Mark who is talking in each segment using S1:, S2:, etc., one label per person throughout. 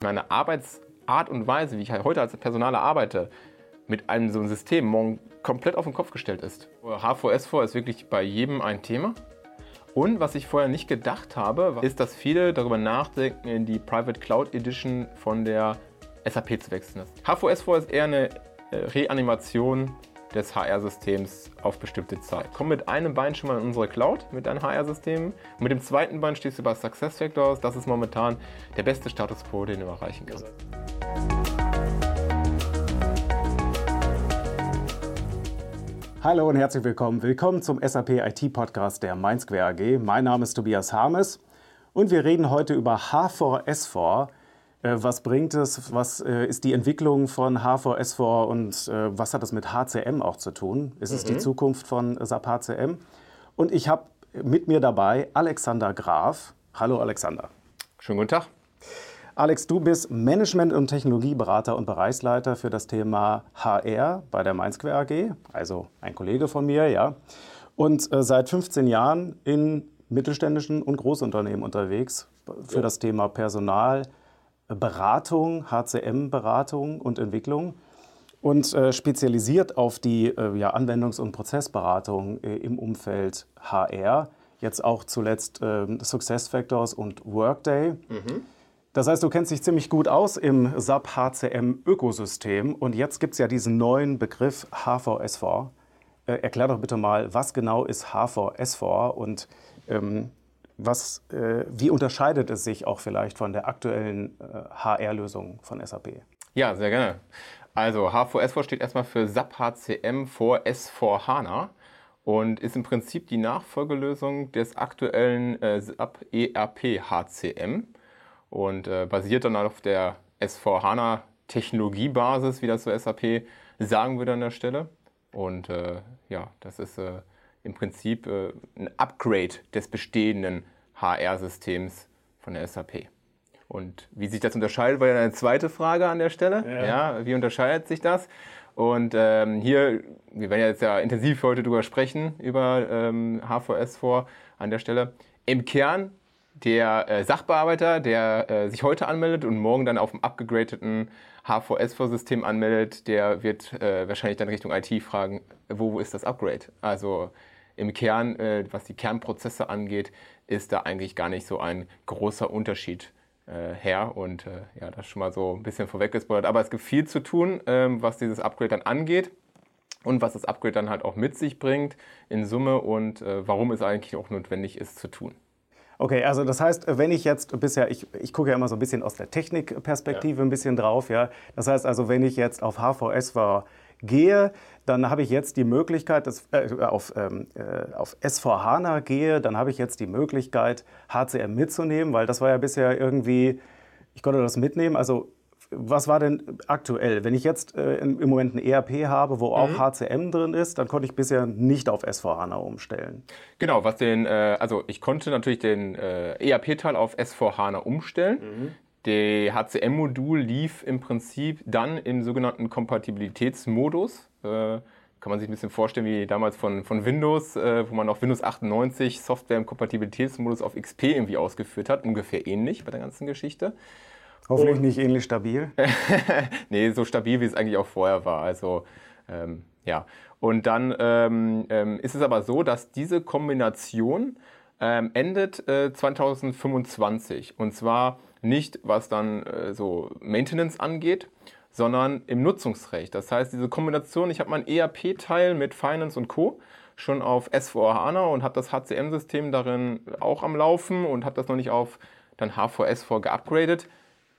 S1: Meine Arbeitsart und Weise, wie ich halt heute als Personaler arbeite, mit einem so einem System morgen komplett auf den Kopf gestellt ist. H4S4 ist wirklich bei jedem ein Thema. Und was ich vorher nicht gedacht habe, ist, dass viele darüber nachdenken, in die Private Cloud Edition von der SAP zu wechseln. H4S4 ist eher eine äh, Reanimation des HR-Systems auf bestimmte Zeit. Komm mit einem Bein schon mal in unsere Cloud mit deinem HR-System. Mit dem zweiten Bein stehst du bei SuccessFactors. Das ist momentan der beste Status quo, den du erreichen kannst.
S2: Hallo und herzlich willkommen. Willkommen zum SAP IT Podcast der MindSquare AG. Mein Name ist Tobias Harmes und wir reden heute über H4S4 äh, was bringt es? Was äh, ist die Entwicklung von H4, S4 und äh, was hat das mit HCM auch zu tun? Ist es die mhm. Zukunft von SAP HCM? Und ich habe mit mir dabei Alexander Graf. Hallo Alexander.
S1: Schönen guten Tag.
S2: Alex, du bist Management- und Technologieberater und Bereichsleiter für das Thema HR bei der MindSquare AG, also ein Kollege von mir, ja. Und seit 15 Jahren in mittelständischen und Großunternehmen unterwegs für ja. das Thema Personal, Beratung, HCM-Beratung und Entwicklung und äh, spezialisiert auf die äh, ja, Anwendungs- und Prozessberatung äh, im Umfeld HR, jetzt auch zuletzt ähm, SuccessFactors und Workday. Mhm. Das heißt, du kennst dich ziemlich gut aus im SAP HCM-Ökosystem und jetzt gibt es ja diesen neuen Begriff HVS4. Äh, erklär doch bitte mal, was genau ist HVS4 und ähm, was, äh, wie unterscheidet es sich auch vielleicht von der aktuellen äh, HR-Lösung von SAP?
S1: Ja, sehr gerne. Also H4S4 steht erstmal für SAP HCM vor S4 HANA und ist im Prinzip die Nachfolgelösung des aktuellen äh, SAP ERP HCM und äh, basiert dann auf der S4 HANA Technologiebasis, wie das so SAP sagen würde an der Stelle. Und äh, ja, das ist äh, im Prinzip äh, ein Upgrade des bestehenden HR-Systems von der SAP. Und wie sich das unterscheidet, war ja eine zweite Frage an der Stelle. Ja, ja wie unterscheidet sich das? Und ähm, hier, wir werden ja jetzt ja intensiv heute darüber sprechen, über ähm, H4S4 an der Stelle. Im Kern der äh, Sachbearbeiter, der äh, sich heute anmeldet und morgen dann auf dem abgegradeten H4S4-System anmeldet, der wird äh, wahrscheinlich dann Richtung IT fragen, wo, wo ist das Upgrade? Also im Kern, äh, was die Kernprozesse angeht, ist da eigentlich gar nicht so ein großer Unterschied äh, her. Und äh, ja, das schon mal so ein bisschen vorweggespoilert. Aber es gibt viel zu tun, ähm, was dieses Upgrade dann angeht und was das Upgrade dann halt auch mit sich bringt in Summe und äh, warum es eigentlich auch notwendig ist zu tun.
S2: Okay, also das heißt, wenn ich jetzt bisher, ich, ich gucke ja immer so ein bisschen aus der Technikperspektive ja. ein bisschen drauf, ja. Das heißt also, wenn ich jetzt auf HVS war, gehe, dann habe ich jetzt die Möglichkeit, dass, äh, auf, ähm, äh, auf S4HANA gehe, dann habe ich jetzt die Möglichkeit, HCM mitzunehmen, weil das war ja bisher irgendwie, ich konnte das mitnehmen. Also was war denn aktuell? Wenn ich jetzt äh, im Moment ein ERP habe, wo auch mhm. HCM drin ist, dann konnte ich bisher nicht auf S4HANA umstellen.
S1: Genau, was den, äh, also ich konnte natürlich den äh, ERP-Teil auf S4HANA umstellen. Mhm. Der HCM-Modul lief im Prinzip dann im sogenannten Kompatibilitätsmodus. Äh, kann man sich ein bisschen vorstellen wie damals von, von Windows, äh, wo man auf Windows 98 Software im Kompatibilitätsmodus auf XP irgendwie ausgeführt hat. Ungefähr ähnlich bei der ganzen Geschichte.
S2: Hoffentlich Und, nicht ähnlich stabil.
S1: nee, so stabil wie es eigentlich auch vorher war. Also ähm, ja. Und dann ähm, ähm, ist es aber so, dass diese Kombination ähm, endet äh, 2025. Und zwar nicht, was dann äh, so Maintenance angeht, sondern im Nutzungsrecht. Das heißt, diese Kombination, ich habe mein ERP-Teil mit Finance und Co. schon auf S4HANA und habe das HCM-System darin auch am Laufen und habe das noch nicht auf dann H4S4 geupgradet,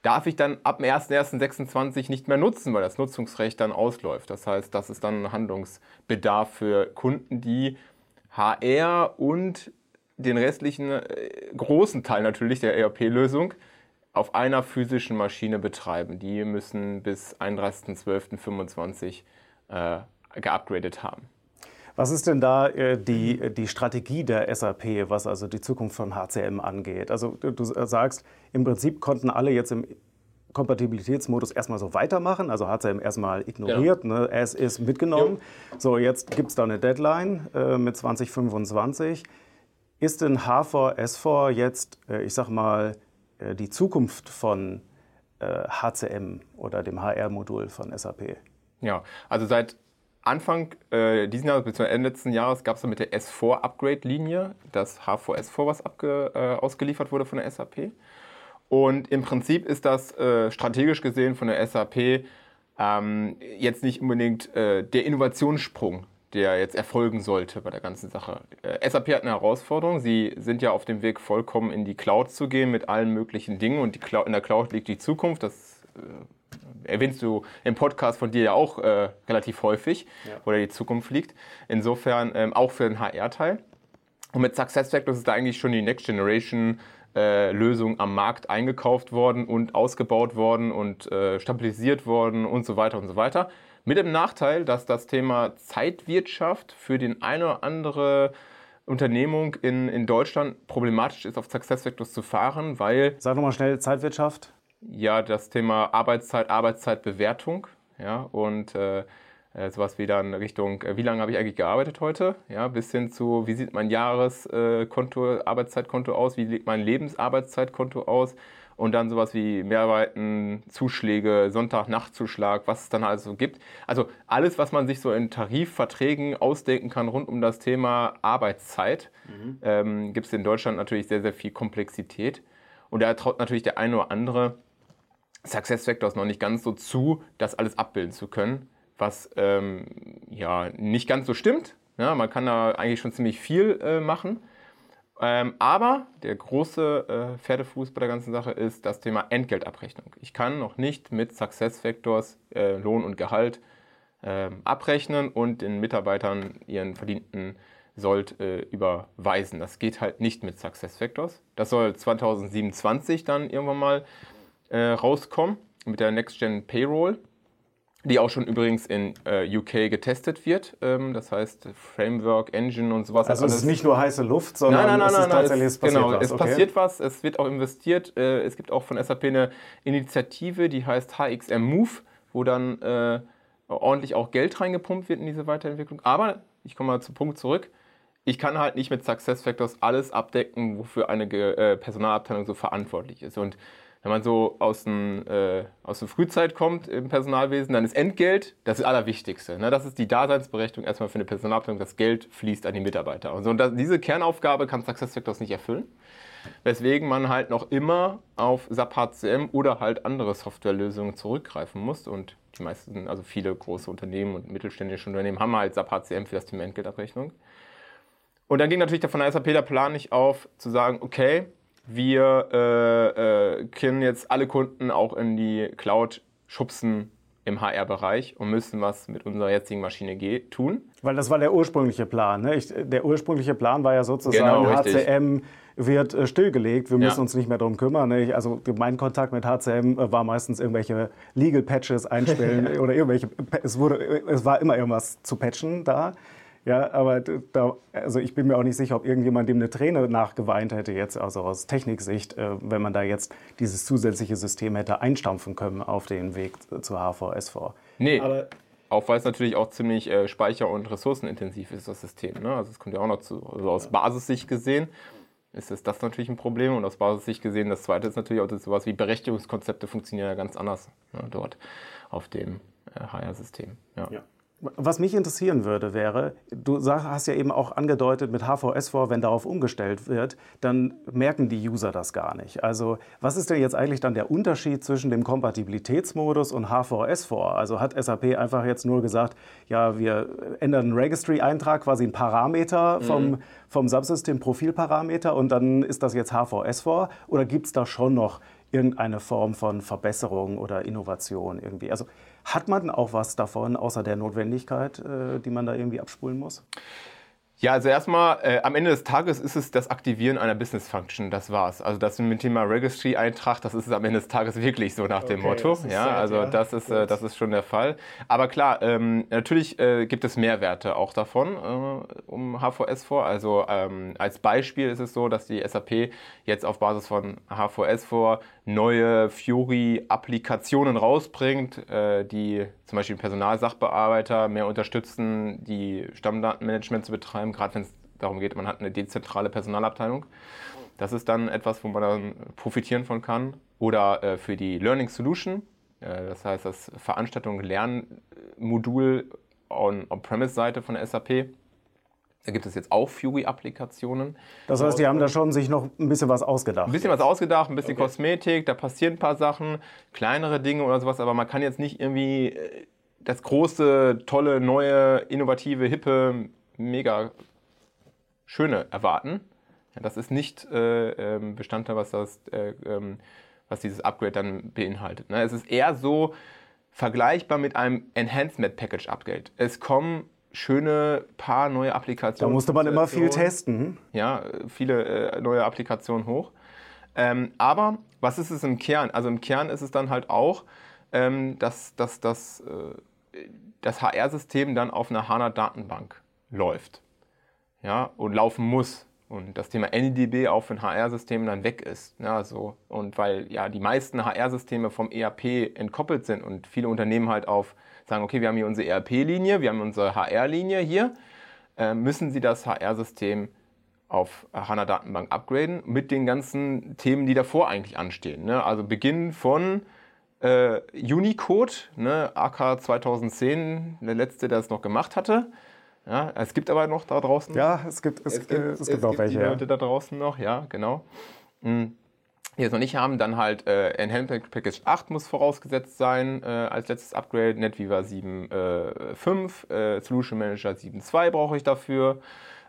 S1: darf ich dann ab dem 1.1.26 nicht mehr nutzen, weil das Nutzungsrecht dann ausläuft. Das heißt, das ist dann Handlungsbedarf für Kunden, die HR und den restlichen äh, großen Teil natürlich der ERP-Lösung auf einer physischen Maschine betreiben. Die müssen bis 31.12.25 äh, geupgradet haben.
S2: Was ist denn da äh, die, die Strategie der SAP, was also die Zukunft von HCM angeht? Also du, du sagst, im Prinzip konnten alle jetzt im Kompatibilitätsmodus erstmal so weitermachen, also HCM erstmal ignoriert, ja. ne, es ist mitgenommen. Jo. So, jetzt gibt es da eine Deadline äh, mit 2025. Ist denn H4, S4 jetzt, äh, ich sag mal, äh, die Zukunft von äh, HCM oder dem HR-Modul von SAP?
S1: Ja, also seit Anfang äh, diesen Jahres bis Ende letzten Jahres gab es mit der S4 Upgrade-Linie das H4S4, was abge, äh, ausgeliefert wurde von der SAP. Und im Prinzip ist das äh, strategisch gesehen von der SAP ähm, jetzt nicht unbedingt äh, der Innovationssprung, der jetzt erfolgen sollte bei der ganzen Sache. Äh, SAP hat eine Herausforderung. Sie sind ja auf dem Weg, vollkommen in die Cloud zu gehen mit allen möglichen Dingen. Und Cloud, in der Cloud liegt die Zukunft. Das erwähnst du im Podcast von dir ja auch äh, relativ häufig, ja. wo da die Zukunft liegt. Insofern ähm, auch für den HR-Teil. Und mit SuccessFactors ist da eigentlich schon die Next Generation äh, Lösung am Markt eingekauft worden und ausgebaut worden und äh, stabilisiert worden und so weiter und so weiter. Mit dem Nachteil, dass das Thema Zeitwirtschaft für den eine oder andere Unternehmung in, in Deutschland problematisch ist, auf SuccessFactors zu fahren, weil...
S2: Sag nochmal schnell Zeitwirtschaft.
S1: Ja, das Thema Arbeitszeit, Arbeitszeitbewertung. Ja, und äh, äh, sowas wie dann Richtung, äh, wie lange habe ich eigentlich gearbeitet heute? Ja, bis hin zu, wie sieht mein Jahreskonto, Arbeitszeitkonto aus? Wie sieht mein Lebensarbeitszeitkonto aus? Und dann sowas wie Mehrarbeiten, Zuschläge, Sonntag-Nachtzuschlag, was es dann also gibt. Also alles, was man sich so in Tarifverträgen ausdenken kann rund um das Thema Arbeitszeit, mhm. ähm, gibt es in Deutschland natürlich sehr, sehr viel Komplexität. Und da traut natürlich der eine oder andere SuccessFactors noch nicht ganz so zu, das alles abbilden zu können was ähm, ja nicht ganz so stimmt. Ja, man kann da eigentlich schon ziemlich viel äh, machen. Ähm, aber der große äh, Pferdefuß bei der ganzen Sache ist das Thema Entgeltabrechnung. Ich kann noch nicht mit SuccessFactors äh, Lohn und Gehalt ähm, abrechnen und den Mitarbeitern ihren verdienten Sold äh, überweisen. Das geht halt nicht mit SuccessFactors. Das soll 2027 dann irgendwann mal äh, rauskommen mit der Next Gen Payroll die auch schon übrigens in äh, UK getestet wird. Ähm, das heißt Framework, Engine und sowas.
S2: Also es ist nicht nur heiße Luft, sondern nein, nein, nein, es ist tatsächlich es,
S1: passiert genau, was. es okay. passiert was, es wird auch investiert. Äh, es gibt auch von SAP eine Initiative, die heißt HXM Move, wo dann äh, ordentlich auch Geld reingepumpt wird in diese Weiterentwicklung. Aber ich komme mal zum Punkt zurück. Ich kann halt nicht mit SuccessFactors alles abdecken, wofür eine äh, Personalabteilung so verantwortlich ist. Und wenn man so aus, dem, äh, aus der Frühzeit kommt im Personalwesen, dann ist Entgelt das, Allerwichtigste. Ne? Das ist die Daseinsberechtigung erstmal für eine Personalabteilung. Das Geld fließt an die Mitarbeiter. Und, so, und das, diese Kernaufgabe kann SuccessFactors nicht erfüllen. Weswegen man halt noch immer auf SAP HCM oder halt andere Softwarelösungen zurückgreifen muss. Und die meisten, also viele große Unternehmen und mittelständische Unternehmen haben halt SAP HCM für das Thema Entgeltabrechnung. Und dann ging natürlich von der SAP der Plan nicht auf, zu sagen, okay, wir äh, äh, können jetzt alle Kunden auch in die Cloud schubsen im HR-Bereich und müssen was mit unserer jetzigen Maschine tun.
S2: Weil das war der ursprüngliche Plan. Ne? Ich, der ursprüngliche Plan war ja sozusagen, genau, HCM wird äh, stillgelegt, wir müssen ja. uns nicht mehr darum kümmern. Ne? Also mein Kontakt mit HCM äh, war meistens irgendwelche Legal Patches einstellen oder irgendwelche, es, wurde, es war immer irgendwas zu patchen da. Ja, aber da, also ich bin mir auch nicht sicher, ob irgendjemand dem eine Träne nachgeweint hätte, jetzt also aus Techniksicht, äh, wenn man da jetzt dieses zusätzliche System hätte einstampfen können auf den Weg zu HVS4.
S1: Nee. Aber auch weil es natürlich auch ziemlich äh, speicher- und ressourcenintensiv ist, das System. Ne? Also es kommt ja auch noch zu. Also aus Basissicht gesehen ist es das natürlich ein Problem und aus Basissicht gesehen, das zweite ist natürlich auch, dass sowas wie Berechtigungskonzepte funktionieren ja ganz anders ne, dort auf dem äh, HR-System. Ja. ja.
S2: Was mich interessieren würde, wäre, du hast ja eben auch angedeutet, mit HVS4, wenn darauf umgestellt wird, dann merken die User das gar nicht. Also was ist denn jetzt eigentlich dann der Unterschied zwischen dem Kompatibilitätsmodus und HVS4? Also hat SAP einfach jetzt nur gesagt, ja, wir ändern einen Registry-Eintrag, quasi einen Parameter vom, mhm. vom Subsystem-Profilparameter und dann ist das jetzt HVS4? Oder gibt es da schon noch irgendeine Form von Verbesserung oder Innovation irgendwie? Also hat man auch was davon, außer der Notwendigkeit, äh, die man da irgendwie abspulen muss?
S1: Ja, also erstmal, äh, am Ende des Tages ist es das Aktivieren einer Business Function, das war's. Also das mit dem Thema Registry-Eintrag, das ist es am Ende des Tages wirklich so nach okay, dem Motto. Ja, sad, also ja. das ist, äh, das ist schon der Fall. Aber klar, ähm, natürlich äh, gibt es Mehrwerte auch davon äh, um HVS vor. Also ähm, als Beispiel ist es so, dass die SAP jetzt auf Basis von HVS vor neue Fury-Applikationen rausbringt, äh, die zum Beispiel Personalsachbearbeiter mehr unterstützen, die Stammdatenmanagement zu betreiben, gerade wenn es darum geht, man hat eine dezentrale Personalabteilung. Das ist dann etwas, wo man dann profitieren von kann. Oder äh, für die Learning Solution, äh, das heißt das Veranstaltung Lernmodul On-Premise-Seite von SAP. Da gibt es jetzt auch Fury-Applikationen.
S2: Das heißt, die haben da schon sich noch ein bisschen was ausgedacht.
S1: Ein bisschen was ausgedacht, ein bisschen okay. Kosmetik, da passieren ein paar Sachen, kleinere Dinge oder sowas, aber man kann jetzt nicht irgendwie äh, das große, tolle, neue, innovative, hippe, mega schöne erwarten. Das ist nicht äh, ähm, Bestandteil, was, das, äh, ähm, was dieses Upgrade dann beinhaltet. Ne? Es ist eher so vergleichbar mit einem Enhancement Package Upgrade. Es kommen schöne paar neue Applikationen.
S2: Da musste man immer viel testen.
S1: Ja, viele äh, neue Applikationen hoch. Ähm, aber was ist es im Kern? Also im Kern ist es dann halt auch, ähm, dass, dass, dass äh, das HR-System dann auf einer HANA-Datenbank läuft ja, und laufen muss. Und das Thema NDB auch für ein HR-System dann weg ist. Ja, so. Und weil ja die meisten HR-Systeme vom ERP entkoppelt sind und viele Unternehmen halt auf sagen, okay, wir haben hier unsere ERP-Linie, wir haben unsere HR-Linie hier, äh, müssen sie das HR-System auf HANA Datenbank upgraden mit den ganzen Themen, die davor eigentlich anstehen. Ne? Also Beginn von äh, Unicode, ne? AK 2010, der letzte, der es noch gemacht hatte, ja, es gibt aber noch da draußen.
S2: Ja, es gibt, es, es gibt, es, es gibt auch welche.
S1: Die Leute da draußen noch, ja, genau. Mhm. Die es noch nicht haben, dann halt äh, Enhanced Package 8 muss vorausgesetzt sein äh, als letztes Upgrade. NetWeaver 7.5, äh, äh, Solution Manager 7.2 brauche ich dafür.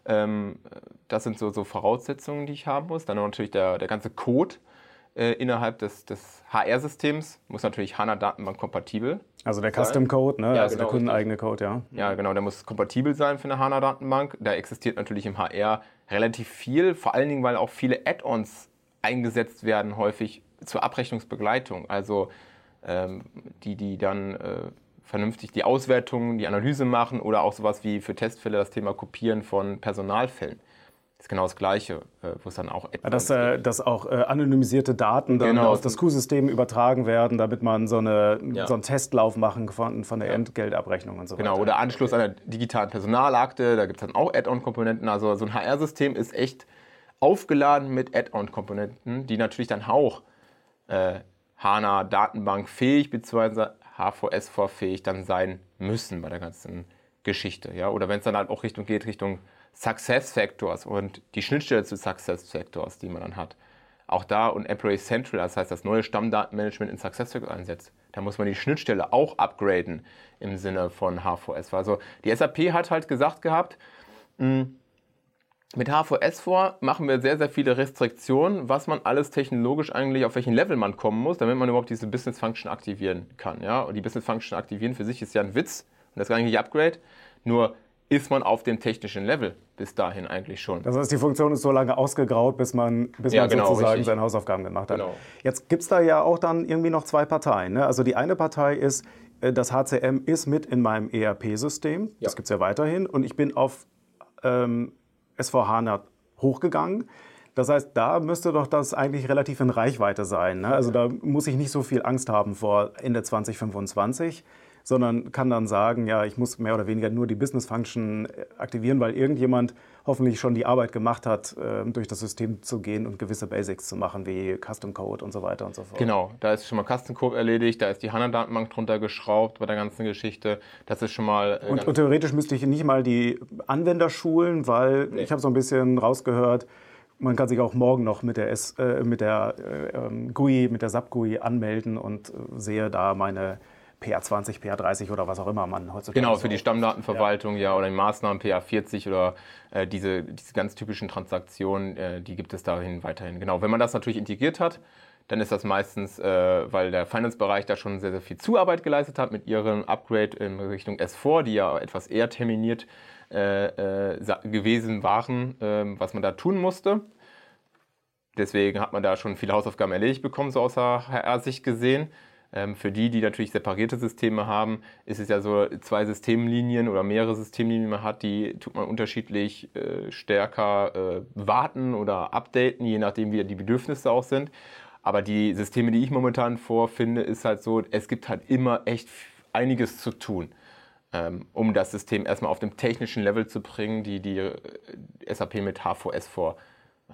S1: Ähm, das sind so, so Voraussetzungen, die ich haben muss. Dann natürlich der, der ganze Code äh, innerhalb des, des HR-Systems muss natürlich HANA-Datenbank kompatibel
S2: Also der Custom Code, ne? Ja, also genau, der kundeneigene Code, ja.
S1: Ja, genau, der muss kompatibel sein für eine HANA-Datenbank. Da existiert natürlich im HR relativ viel, vor allen Dingen, weil auch viele Add-ons eingesetzt werden, häufig zur Abrechnungsbegleitung. Also ähm, die, die dann äh, vernünftig die Auswertung, die Analyse machen oder auch sowas wie für Testfälle das Thema Kopieren von Personalfällen ist genau das Gleiche, äh, wo es dann auch
S2: dass, äh, dass auch äh, anonymisierte Daten dann genau. auf das Q-System übertragen werden, damit man so, eine, ja. so einen Testlauf machen kann von der ja. Entgeltabrechnung und so
S1: genau. weiter. Genau, oder Anschluss an der digitalen Personalakte, da gibt es dann auch Add-on-Komponenten. Also so ein HR-System ist echt aufgeladen mit Add-on-Komponenten, die natürlich dann auch äh, HANA-Datenbank fähig bzw. HVS fähig dann sein müssen bei der ganzen Geschichte. Ja? Oder wenn es dann halt auch Richtung geht, Richtung Success Factors und die Schnittstelle zu Success Factors, die man dann hat. Auch da und Employee Central, das heißt das neue Stammdatenmanagement in Success Factors einsetzt. Da muss man die Schnittstelle auch upgraden im Sinne von HVS. Also die SAP hat halt gesagt gehabt, hm, mit HVS vor machen wir sehr, sehr viele Restriktionen, was man alles technologisch eigentlich, auf welchen Level man kommen muss, damit man überhaupt diese Business Function aktivieren kann. Ja? Und die Business Function aktivieren für sich ist ja ein Witz und das ist nicht Upgrade. Nur ist man auf dem technischen Level bis dahin eigentlich schon.
S2: Das heißt, die Funktion ist so lange ausgegraut, bis man, bis ja, man genau, sozusagen richtig. seine Hausaufgaben gemacht hat. Genau. Jetzt gibt es da ja auch dann irgendwie noch zwei Parteien. Ne? Also die eine Partei ist, äh, das HCM ist mit in meinem ERP-System. Ja. Das gibt es ja weiterhin. Und ich bin auf ähm, SVH hochgegangen. Das heißt, da müsste doch das eigentlich relativ in Reichweite sein. Ne? Also da muss ich nicht so viel Angst haben vor Ende 2025 sondern kann dann sagen, ja, ich muss mehr oder weniger nur die Business Function aktivieren, weil irgendjemand hoffentlich schon die Arbeit gemacht hat, ähm, durch das System zu gehen und gewisse Basics zu machen, wie Custom Code und so weiter und so fort.
S1: Genau, da ist schon mal Custom Code erledigt, da ist die HANA-Datenbank drunter geschraubt bei der ganzen Geschichte. Das ist schon mal.
S2: Äh, und, und, theoretisch müsste ich nicht mal die Anwender schulen, weil nee. ich habe so ein bisschen rausgehört, man kann sich auch morgen noch mit der, S, äh, mit der äh, ähm, GUI, mit der SAP GUI anmelden und äh, sehe da meine PA20, PA30 oder was auch immer man heutzutage.
S1: Genau, für die Stammdatenverwaltung, ja, ja oder die Maßnahmen PA40 oder äh, diese, diese ganz typischen Transaktionen, äh, die gibt es dahin weiterhin. Genau, wenn man das natürlich integriert hat, dann ist das meistens, äh, weil der Finance-Bereich da schon sehr, sehr viel Zuarbeit geleistet hat mit ihrem Upgrade in Richtung S4, die ja etwas eher terminiert äh, äh, gewesen waren, ähm, was man da tun musste. Deswegen hat man da schon viele Hausaufgaben erledigt bekommen, so aus HR-Sicht gesehen. Ähm, für die, die natürlich separierte Systeme haben, ist es ja so zwei Systemlinien oder mehrere Systemlinien, man hat, die tut man unterschiedlich äh, stärker äh, warten oder updaten, je nachdem, wie die Bedürfnisse auch sind. Aber die Systeme, die ich momentan vorfinde, ist halt so, es gibt halt immer echt einiges zu tun, ähm, um das System erstmal auf dem technischen Level zu bringen, die die äh, SAP mit HVS vor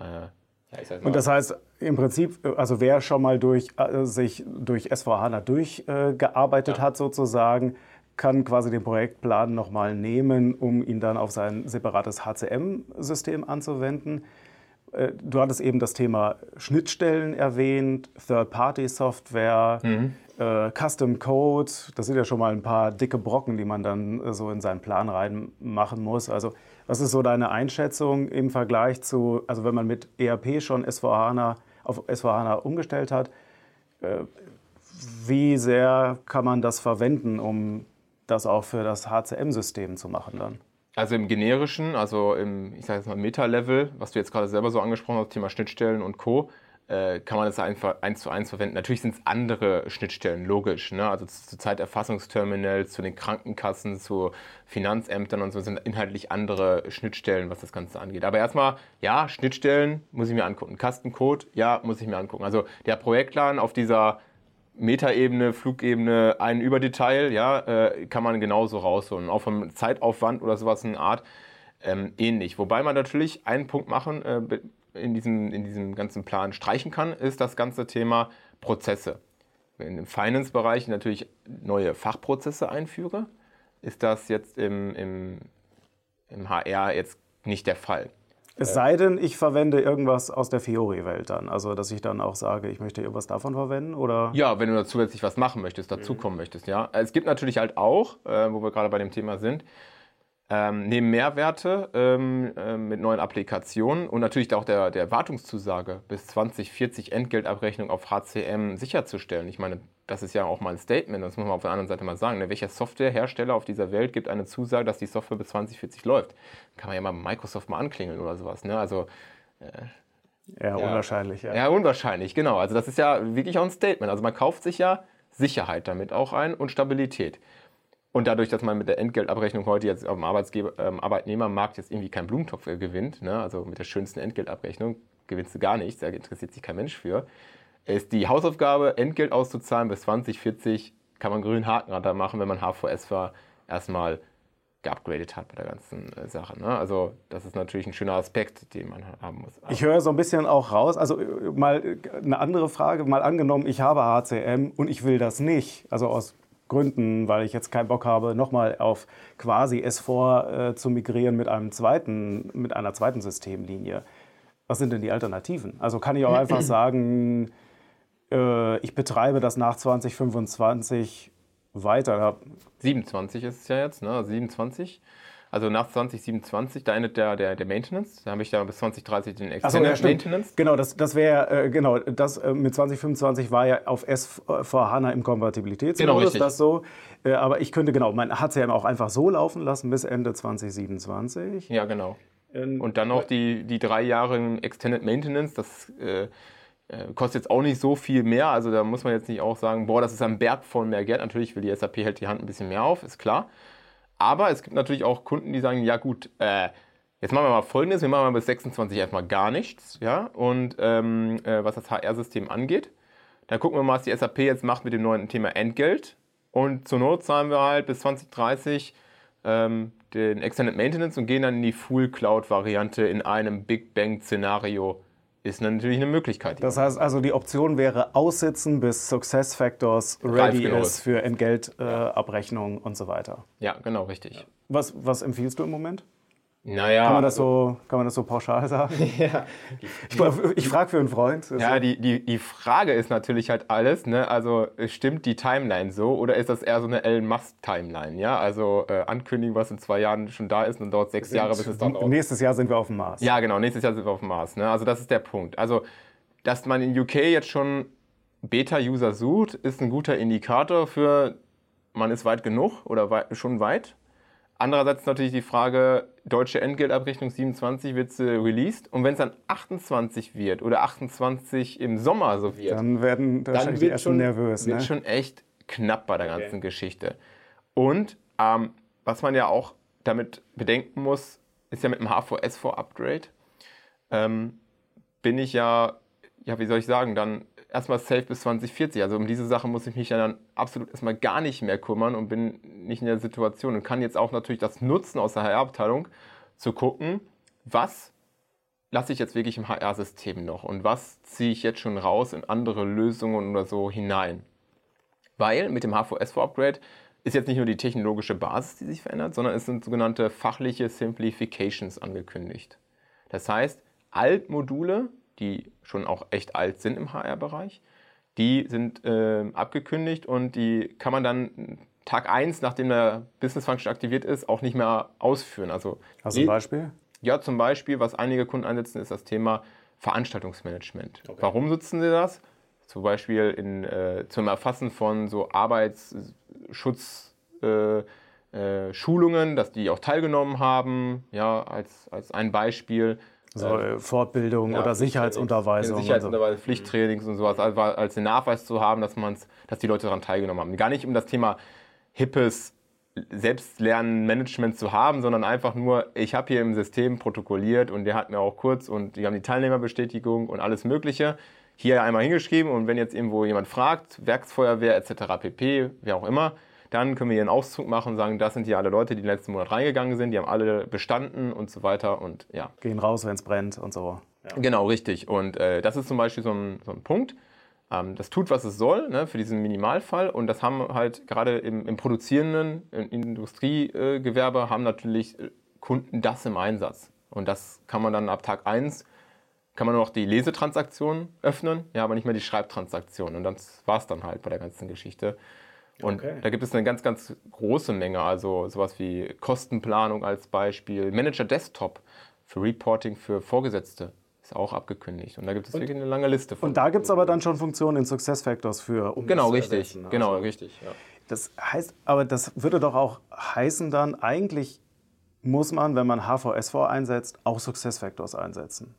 S1: äh,
S2: Ja, und das heißt, im Prinzip, also wer schon mal durch, äh, sich durch SVHANA durchgearbeitet ja. hat sozusagen, kann quasi den Projektplan nochmal nehmen, um ihn dann auf sein separates HCM-System anzuwenden. Äh, du hattest eben das Thema Schnittstellen erwähnt, Third-Party-Software, mhm. äh, Custom Code. Das sind ja schon mal ein paar dicke Brocken, die man dann äh, so in seinen Plan reinmachen muss. Also, was ist so deine Einschätzung im Vergleich zu, also wenn man mit ERP schon SVHANA auf SVHANA umgestellt hat, äh, wie sehr kann man das verwenden, um das auch für das HCM-System zu machen dann?
S1: Also im generischen, also im, ich sage jetzt mal Meta-Level, was du jetzt gerade selber so angesprochen hast, Thema Schnittstellen und Co., äh, kann man das einfach eins zu eins verwenden. Natürlich sind es andere Schnittstellen, logisch. Ne? Also zu, Zeiterfassungsterminals, zu den Krankenkassen, zu Finanzämtern und so sind inhaltlich andere Schnittstellen, was das Ganze angeht. Aber erstmal, ja, Schnittstellen muss ich mir angucken. Kastencode, ja, muss ich mir angucken. Also der Projektplan auf dieser Metaebene, Flugebene, ein Überdetail, ja, äh, kann man genauso rausholen. Auch vom Zeitaufwand oder sowas in Art ähm, ähnlich. Wobei man natürlich einen Punkt machen äh, in, diesem, in diesem ganzen Plan streichen kann, ist das ganze Thema Prozesse. Wenn im Finance-Bereich natürlich neue Fachprozesse einführe, ist das jetzt im, im, im HR jetzt nicht der Fall.
S2: Es sei denn, ich verwende irgendwas aus der Fiori-Welt dann. Also, dass ich dann auch sage, ich möchte irgendwas davon verwenden, oder?
S1: Ja, wenn du da zusätzlich was machen möchtest, dazukommen mhm. möchtest, ja. Es gibt natürlich halt auch, äh, wo wir gerade bei dem Thema sind, ähm, neben Mehrwerte ähm, äh, mit neuen Applikationen und natürlich auch der, der Wartungszusage bis 2040 Entgeltabrechnung auf HCM sicherzustellen. Ich meine, das ist ja auch mal ein Statement, das muss man auf der anderen Seite mal sagen. Ne? Welcher Softwarehersteller auf dieser Welt gibt eine Zusage, dass die Software bis 2040 läuft? Kann man ja mal Microsoft mal anklingeln oder sowas. Ne? Also,
S2: äh, ja, ja, unwahrscheinlich,
S1: ja. Ja, unwahrscheinlich, genau. Also das ist ja wirklich auch ein Statement. Also man kauft sich ja Sicherheit damit auch ein und Stabilität. Und dadurch, dass man mit der Entgeltabrechnung heute jetzt auf dem Arbeitsgeber, ähm, Arbeitnehmermarkt jetzt irgendwie keinen Blumentopf äh, gewinnt, ne? also mit der schönsten Entgeltabrechnung gewinnst du gar nichts, da interessiert sich kein Mensch für, ist die Hausaufgabe, Entgelt auszuzahlen bis 2040, kann man grünen Haken da machen, wenn man HVS war, erstmal geupgradet hat bei der ganzen äh, Sache. Ne? Also das ist natürlich ein schöner Aspekt, den man haben muss.
S2: Ich höre so ein bisschen auch raus, also äh, mal eine andere Frage, mal angenommen, ich habe HCM und ich will das nicht, also aus Gründen, weil ich jetzt keinen Bock habe, nochmal auf quasi S4 äh, zu migrieren mit, einem zweiten, mit einer zweiten Systemlinie. Was sind denn die Alternativen? Also kann ich auch einfach sagen, äh, ich betreibe das nach 2025 weiter.
S1: 27 ist es ja jetzt, ne? 27. Also nach 2027, da endet der, der, der Maintenance. Da habe ich da bis 2030 den
S2: Extended so, ja, Maintenance. Genau, das, das wäre, äh, genau, das äh, mit 2025 war ja auf S4 HANA im Kompatibilitätsmodus genau, das so. Äh, aber ich könnte genau mein HCM auch einfach so laufen lassen bis Ende 2027.
S1: Ja, genau. Ähm, Und dann noch die, die drei Jahre Extended Maintenance. Das äh, äh, kostet jetzt auch nicht so viel mehr. Also da muss man jetzt nicht auch sagen, boah, das ist ein Berg von mehr Geld. Natürlich will die SAP hält die Hand ein bisschen mehr auf, ist klar. Aber es gibt natürlich auch Kunden, die sagen, ja gut, äh, jetzt machen wir mal Folgendes, wir machen mal bis 26 erstmal gar nichts, ja, und ähm, äh, was das HR-System angeht. Dann gucken wir mal, was die SAP jetzt macht mit dem neuen Thema Entgelt. Und zur Not zahlen wir halt bis 2030 ähm, den Extended Maintenance und gehen dann in die Full Cloud-Variante in einem Big Bang-Szenario ist natürlich eine Möglichkeit.
S2: Das heißt also, die Option wäre aussitzen, bis Success Factors ready genau ist für Entgeltabrechnung äh, und so weiter.
S1: Ja, genau, richtig.
S2: Was, was empfiehlst du im Moment?
S1: Naja.
S2: Kann man das so, kann man das so pauschal sagen? ja. Ich, ich frage für einen Freund.
S1: Ja, die, die, die Frage ist natürlich halt alles, ne? Also stimmt die Timeline so oder ist das eher so eine Elon Musk-Timeline? Ja, also äh, ankündigen, was in zwei Jahren schon da ist und dauert sechs sind, Jahre, bis es dann
S2: auch. Nächstes Jahr sind wir auf dem Mars.
S1: Ja, genau, nächstes Jahr sind wir auf dem Mars. Ne? Also das ist der Punkt. Also, dass man in UK jetzt schon Beta-User sucht, ist ein guter Indikator für, man ist weit genug oder weit, schon weit. Andererseits natürlich die Frage, deutsche Entgeltabrechnung 27 wird sie released und wenn es dann 28 wird oder 28 im Sommer so wird,
S2: dann werden dann wird schon, nervös.
S1: Wird ne? schon echt knapp bei der ganzen okay. Geschichte. Und ähm, was man ja auch damit bedenken muss, ist ja mit dem HVS4-Upgrade, ähm, bin ich ja, ja, wie soll ich sagen, dann erstmal safe bis 2040. Also um diese Sache muss ich mich ja dann absolut erstmal gar nicht mehr kümmern und bin nicht in der Situation und kann jetzt auch natürlich das nutzen aus der HR-Abteilung zu gucken, was lasse ich jetzt wirklich im HR-System noch und was ziehe ich jetzt schon raus in andere Lösungen oder so hinein. Weil mit dem HVS-Upgrade ist jetzt nicht nur die technologische Basis, die sich verändert, sondern es sind sogenannte fachliche Simplifications angekündigt. Das heißt, Altmodule, die schon auch echt alt sind im HR-Bereich, die sind äh, abgekündigt und die kann man dann Tag 1, nachdem der Business Function aktiviert ist, auch nicht mehr ausführen. Also,
S2: Hast du ein Beispiel?
S1: Ja, zum Beispiel, was einige Kunden einsetzen, ist das Thema Veranstaltungsmanagement. Okay. Warum nutzen sie das? Zum Beispiel in, äh, zum Erfassen von so Arbeitsschutzschulungen, äh, äh, dass die auch teilgenommen haben, ja, als, als ein Beispiel.
S2: So äh, Fortbildung ja, oder Sicherheitsunterweisung.
S1: Sicherheitsunterweisung, Pflichttrainings und sowas, also als den Nachweis zu haben, dass, man's, dass die Leute daran teilgenommen haben. Gar nicht um das Thema hippes Selbstlernmanagement zu haben, sondern einfach nur, ich habe hier im System protokolliert und der hat mir auch kurz und die haben die Teilnehmerbestätigung und alles Mögliche hier einmal hingeschrieben und wenn jetzt irgendwo jemand fragt, Werksfeuerwehr etc. pp, wer auch immer, dann können wir hier einen Auszug machen und sagen, das sind hier alle Leute, die den letzten Monat reingegangen sind, die haben alle bestanden und so weiter und ja.
S2: Gehen raus, wenn es brennt und so.
S1: Ja. Genau, richtig. Und äh, das ist zum Beispiel so ein, so ein Punkt. Ähm, das tut, was es soll, ne, für diesen Minimalfall. Und das haben halt gerade im, im produzierenden im Industriegewerbe äh, haben natürlich äh, Kunden das im Einsatz. Und das kann man dann ab Tag 1 kann man nur noch die Lesetransaktion öffnen, ja, aber nicht mehr die Schreibtransaktion. Und das war es dann halt bei der ganzen Geschichte. Und okay. da gibt es eine ganz, ganz große Menge, also sowas wie Kostenplanung als Beispiel, Manager Desktop für Reporting für Vorgesetzte ist auch abgekündigt. Und da gibt es und, wirklich eine lange Liste
S2: von. Und da gibt es aber dann schon Funktionen in SuccessFactors für,
S1: um Genau, richtig. Also, genau, richtig. Ja.
S2: Das heißt, aber das würde doch auch heißen dann, eigentlich muss man, wenn man HVSV einsetzt, auch SuccessFactors einsetzen.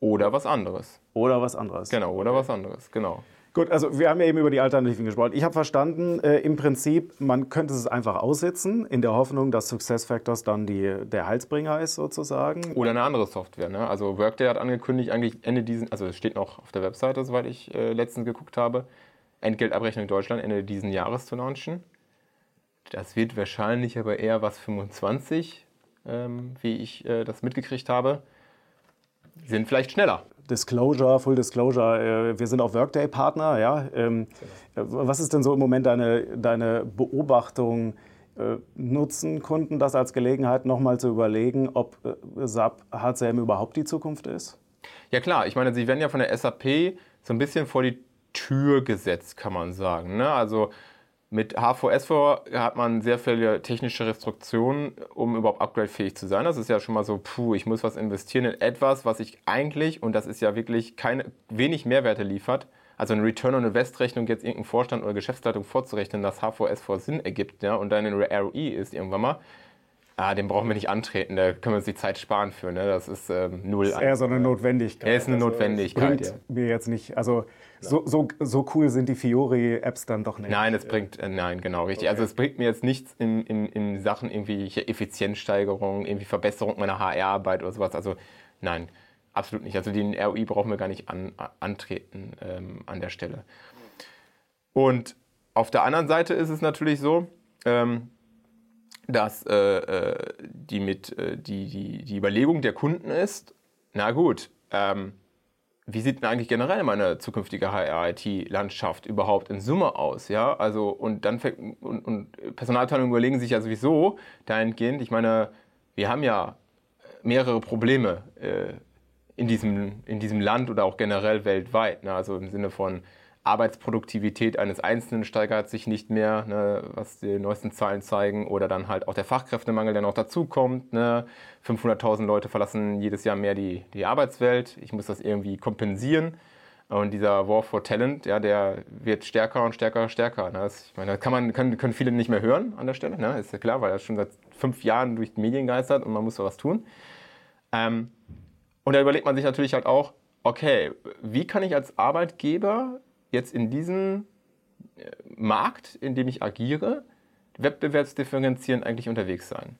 S1: Oder was anderes.
S2: Oder was anderes.
S1: Genau, oder was anderes, genau.
S2: Gut, also wir haben ja eben über die Alternativen gesprochen. Ich habe verstanden, äh, im Prinzip, man könnte es einfach aussitzen, in der Hoffnung, dass SuccessFactors dann die, der Heilsbringer ist sozusagen.
S1: Oder eine andere Software. Ne? Also Workday hat angekündigt, eigentlich Ende diesen, also es steht noch auf der Webseite, soweit ich äh, letztens geguckt habe, Entgeltabrechnung in Deutschland Ende diesen Jahres zu launchen. Das wird wahrscheinlich aber eher was 25, ähm, wie ich äh, das mitgekriegt habe. Sind vielleicht schneller.
S2: Disclosure, Full Disclosure, äh, wir sind auch Workday-Partner. Ja? Ähm, was ist denn so im Moment deine, deine Beobachtung? Äh, nutzen Kunden das als Gelegenheit, nochmal zu überlegen, ob äh, SAP HCM überhaupt die Zukunft ist?
S1: Ja klar, ich meine, sie werden ja von der SAP so ein bisschen vor die Tür gesetzt, kann man sagen. Ne? Also mit HVSV hat man sehr viele technische Restriktionen, um überhaupt upgradefähig zu sein. Das ist ja schon mal so, puh, ich muss was investieren in etwas, was ich eigentlich, und das ist ja wirklich keine, wenig Mehrwerte liefert, also eine Return on Invest Rechnung jetzt irgendeinem Vorstand oder Geschäftsleitung vorzurechnen, dass HVSV Sinn ergibt ja, und dann ein ROI ist irgendwann mal, ah, den brauchen wir nicht antreten, da können wir uns die Zeit sparen für. Ne? Das ist ähm, null. Das
S2: ist eher so eine Notwendigkeit.
S1: Er ist eine also, Notwendigkeit.
S2: Bringt ja. mir jetzt nicht, also so, so, so cool sind die Fiori-Apps dann doch nicht.
S1: Nein, es bringt, äh, nein, genau, richtig. Also okay. Also es bringt mir jetzt nichts in, in, in Sachen irgendwie Effizienzsteigerung, irgendwie Verbesserung meiner HR-Arbeit oder sowas. Also nein, absolut nicht. Also den ROI brauchen wir gar nicht an, antreten ähm, an der Stelle. Und auf der anderen Seite ist es natürlich so, ähm, dass äh, äh die, mit, äh, die, die, die Überlegung der Kunden ist, na gut, ähm, wie sieht denn eigentlich generell meine zukünftige HR-IT-Landschaft überhaupt in Summe aus? Ja, also und dann und, und Personalabteilungen überlegen sich ja sowieso dahingehend. Ich meine, wir haben ja mehrere Probleme äh, in, diesem, in diesem Land oder auch generell weltweit. Ne? Also im Sinne von Arbeitsproduktivität eines Einzelnen steigert sich nicht mehr, ne, was die neuesten Zahlen zeigen, oder dann halt auch der Fachkräftemangel, der noch dazukommt. Ne. 500.000 Leute verlassen jedes Jahr mehr die, die Arbeitswelt. Ich muss das irgendwie kompensieren. Und dieser War for Talent, ja, der wird stärker und stärker und stärker. Ne. Das, ich meine, das kann man, können, können viele nicht mehr hören an der Stelle, ne, ist ja klar, weil er schon seit fünf Jahren durch die Medien geistert und man muss da was tun. Ähm, und da überlegt man sich natürlich halt auch, okay, wie kann ich als Arbeitgeber jetzt in diesem äh, Markt, in dem ich agiere, wettbewerbsdifferenzierend eigentlich unterwegs sein?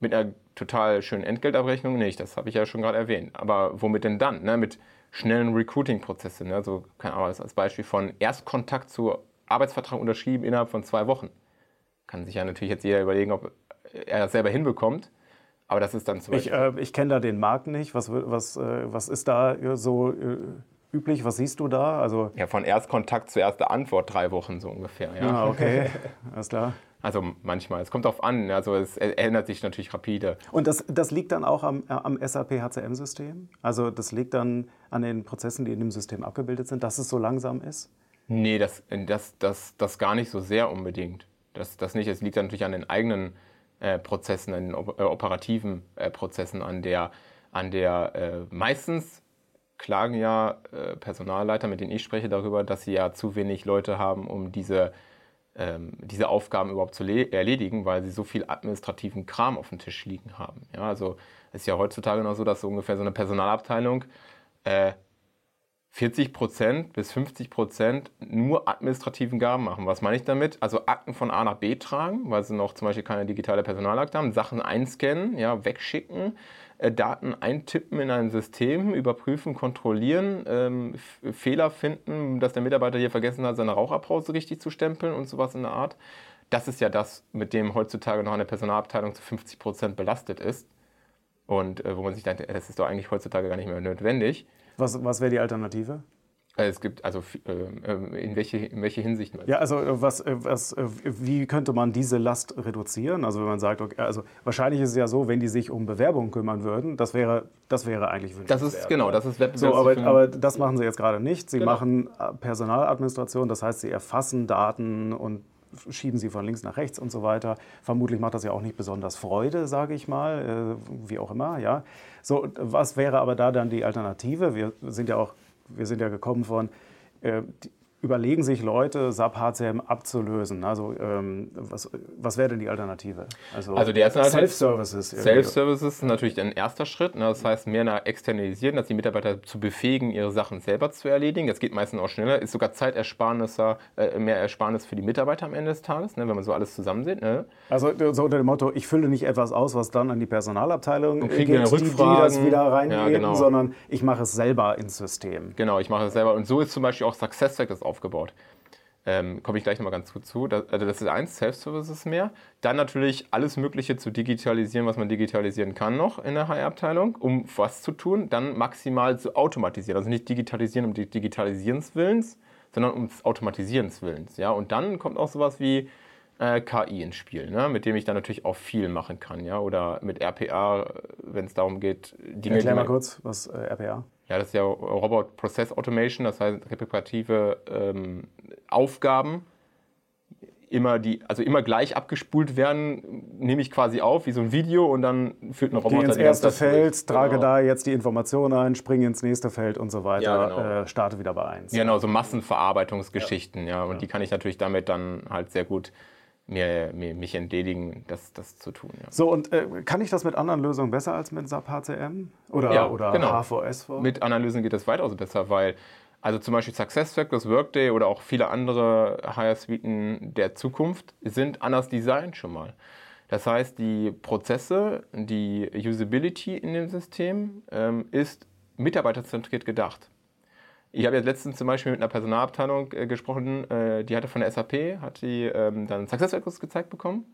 S1: Mit einer total schönen Entgeltabrechnung nicht, das habe ich ja schon gerade erwähnt. Aber womit denn dann? Ne? Mit schnellen Recruiting-Prozessen. Ne? Also, keine Ahnung, als Beispiel von Erstkontakt zu Arbeitsvertrag unterschrieben innerhalb von zwei Wochen. Kann sich ja natürlich jetzt jeder überlegen, ob er das selber hinbekommt. Aber das ist dann zum
S2: Ich,
S1: Beispiel.
S2: äh, ich kenne da den Markt nicht. Was, was, äh, was ist da äh, so äh, üblich? Was siehst du da? Also,
S1: ja, von Erstkontakt zu erster Antwort drei Wochen so ungefähr. Ja.
S2: ah, okay, alles klar.
S1: Also manchmal. Es kommt darauf an. Also es ändert sich natürlich rapide.
S2: Und das, das liegt dann auch am, am SAP HCM-System? Also das liegt dann an den Prozessen, die in dem System abgebildet sind, dass es so langsam ist?
S1: Nee, das, das, das, das gar nicht so sehr unbedingt. Das, das nicht. Es liegt natürlich an den eigenen äh, Prozessen, an den äh, operativen äh, Prozessen, an der, an der äh, meistens klagen ja äh, Personalleiter, mit denen ich spreche, darüber, dass sie ja zu wenig Leute haben, um diese, ähm, diese Aufgaben überhaupt zu erledigen, weil sie so viel administrativen Kram auf dem Tisch liegen haben. Ja, also es ist ja heutzutage noch so, dass so ungefähr so eine Personalabteilung äh, 40 Prozent bis 50 Prozent nur administrativen Gaben machen. Was meine ich damit? Also Akten von A nach B tragen, weil sie noch zum Beispiel keine digitale Personalakte haben, Sachen einscannen, ja, wegschicken, Daten eintippen in ein System, überprüfen, kontrollieren, ähm, Fehler finden, dass der Mitarbeiter hier vergessen hat, seine Raucherpause richtig zu stempeln und sowas in der Art. Das ist ja das, mit dem heutzutage noch eine Personalabteilung zu 50 Prozent belastet ist. Und äh, wo man sich denkt, das ist doch eigentlich heutzutage gar nicht mehr notwendig.
S2: Was, was wäre die Alternative?
S1: Es gibt also äh, in welche, in welche Hinsicht?
S2: Ja, also äh, was, was, wie könnte man diese Last reduzieren? Also wenn man sagt, okay, also wahrscheinlich ist es ja so, wenn die sich um Bewerbungen kümmern würden, das wäre, das wäre eigentlich
S1: wünschenswert. Das ist genau, das ist
S2: Wettbewerb. So, aber, aber das machen sie jetzt gerade nicht. Sie genau. machen Personaladministration, das heißt, sie erfassen Daten und schieben sie von links nach rechts und so weiter. Vermutlich macht das ja auch nicht besonders Freude, sage ich mal, äh, wie auch immer. Ja. So, was wäre aber da dann die Alternative? Wir sind ja auch, wir sind ja gekommen von, äh, überlegen sich Leute, SAP HCM abzulösen? Also ähm, was, was wäre denn die Alternative?
S1: Also, also die erste Self-Services. Self-Services ist natürlich ein erster Schritt. Ne? Das heißt, mehr nach externalisieren, dass die Mitarbeiter zu befähigen, ihre Sachen selber zu erledigen. Das geht meistens auch schneller. Ist sogar Zeitersparnisser, äh, mehr Ersparnis für die Mitarbeiter am Ende des Tages, ne? wenn man so alles zusammen sieht. Ne?
S2: Also so unter dem Motto, ich fülle nicht etwas aus, was dann an die Personalabteilung
S1: Und geht, die, die das
S2: wieder reingeben, ja, genau. sondern ich mache es selber ins System.
S1: Genau, ich mache es selber. Und so ist zum Beispiel auch SuccessFactors aufgebaut. Ähm, Komme ich gleich nochmal ganz gut zu. Das, also das ist eins, Self-Services mehr. Dann natürlich alles Mögliche zu digitalisieren, was man digitalisieren kann noch in der HR-Abteilung, um was zu tun. Dann maximal zu automatisieren. Also nicht digitalisieren um die Digitalisierens Willens, sondern um des Automatisierens Willens. Ja? Und dann kommt auch sowas wie äh, KI ins Spiel, ne? mit dem ich dann natürlich auch viel machen kann. Ja? Oder mit RPA, wenn es darum geht,
S2: Dinge... Erklär mal kurz, was äh, RPA
S1: ja, das ist ja Robot Process Automation, das heißt repetitive ähm, Aufgaben immer die, also immer gleich abgespult werden, nehme ich quasi auf wie so ein Video und dann führt ein Roboter
S2: Geh ins erste Feld, trage genau. da jetzt die Information ein, springe ins nächste Feld und so weiter, ja, genau. äh, starte wieder bei 1.
S1: Genau, so Massenverarbeitungsgeschichten, ja. ja. Und ja. die kann ich natürlich damit dann halt sehr gut mir, mir, mich entledigen, das, das zu tun. Ja.
S2: So, und äh, kann ich das mit anderen Lösungen besser als mit SAP HCM oder,
S1: ja,
S2: oder
S1: genau.
S2: HVS?
S1: Mit anderen Lösungen geht das weitaus besser, weil also zum Beispiel SuccessFactors, Workday oder auch viele andere HR-Suiten der Zukunft sind anders designt schon mal. Das heißt, die Prozesse, die Usability in dem System ähm, ist mitarbeiterzentriert gedacht. Ich habe jetzt letztens zum Beispiel mit einer Personalabteilung äh, gesprochen, äh, die hatte von der SAP, hat die ähm, dann SuccessFactors gezeigt bekommen.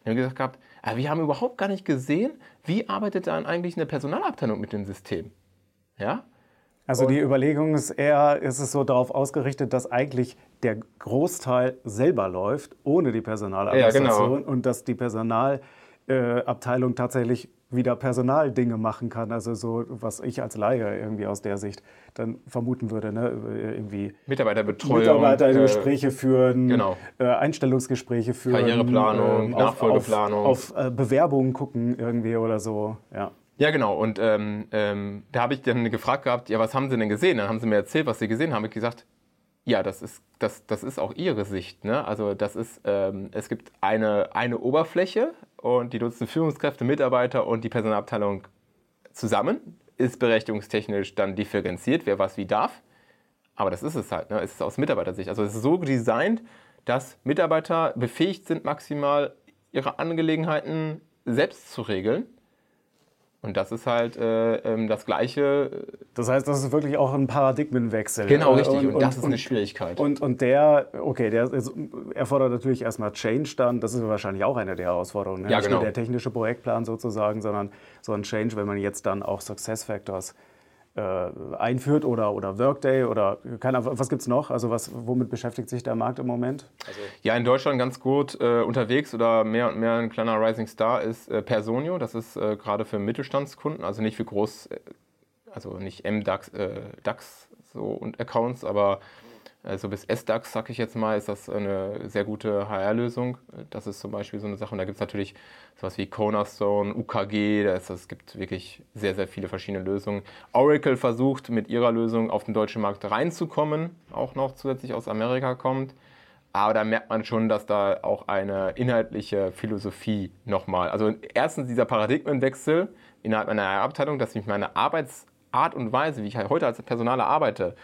S1: Und haben gesagt gehabt, ah, wir haben überhaupt gar nicht gesehen, wie arbeitet dann eigentlich eine Personalabteilung mit dem System. Ja?
S2: Also die Überlegung ist eher, ist es so darauf ausgerichtet, dass eigentlich der Großteil selber läuft, ohne die Personaladministration ja, genau. und dass die Personalabteilung tatsächlich wieder Personaldinge machen kann. Also so, was ich als Laie irgendwie aus der Sicht dann vermuten würde, ne? irgendwie
S1: Mitarbeiterbetreuung,
S2: Mitarbeitergespräche äh, führen, genau. äh, Einstellungsgespräche führen,
S1: Karriereplanung, äh, Nachfolgeplanung,
S2: auf, auf, auf äh, Bewerbungen gucken irgendwie oder so. Ja.
S1: Ja, genau. Und ähm, ähm, da habe ich dann gefragt gehabt, ja, was haben Sie denn gesehen? Dann haben Sie mir erzählt, was Sie gesehen haben. Ich gesagt, ja, das ist, das, das ist auch Ihre Sicht. Ne? Also das ist, ähm, es gibt eine, eine Oberfläche, und die nutzen Führungskräfte, Mitarbeiter und die Personalabteilung zusammen. Ist berechtigungstechnisch dann differenziert, wer was wie darf. Aber das ist es halt. Ne? Es ist aus Mitarbeitersicht. Also es ist so designt, dass Mitarbeiter befähigt sind, maximal ihre Angelegenheiten selbst zu regeln. Und das ist halt äh, ähm, das Gleiche.
S2: Das heißt, das ist wirklich auch ein Paradigmenwechsel.
S1: Genau, richtig. Und, und das ist eine Schwierigkeit.
S2: Und, und der, okay, der erfordert natürlich erstmal Change dann. Das ist wahrscheinlich auch eine der Herausforderungen. Ne?
S1: Ja, genau.
S2: Nicht nur der technische Projektplan sozusagen, sondern so ein Change, wenn man jetzt dann auch Success Factors äh, einführt oder, oder Workday oder keine was gibt es noch? Also was, womit beschäftigt sich der Markt im Moment? Also
S1: ja, in Deutschland ganz gut äh, unterwegs oder mehr und mehr ein kleiner Rising Star ist äh, Personio. Das ist äh, gerade für Mittelstandskunden, also nicht für Groß, äh, also nicht MDAX, äh, DAX so und Accounts, aber also bis SDAX, sag ich jetzt mal, ist das eine sehr gute HR-Lösung. Das ist zum Beispiel so eine Sache. Und da gibt es natürlich sowas wie Cornerstone, UKG, es gibt wirklich sehr, sehr viele verschiedene Lösungen. Oracle versucht mit ihrer Lösung auf den deutschen Markt reinzukommen, auch noch zusätzlich aus Amerika kommt. Aber da merkt man schon, dass da auch eine inhaltliche Philosophie nochmal, also erstens dieser Paradigmenwechsel innerhalb einer Abteilung, dass ich meine Arbeitsart und Weise, wie ich halt heute als Personaler arbeite,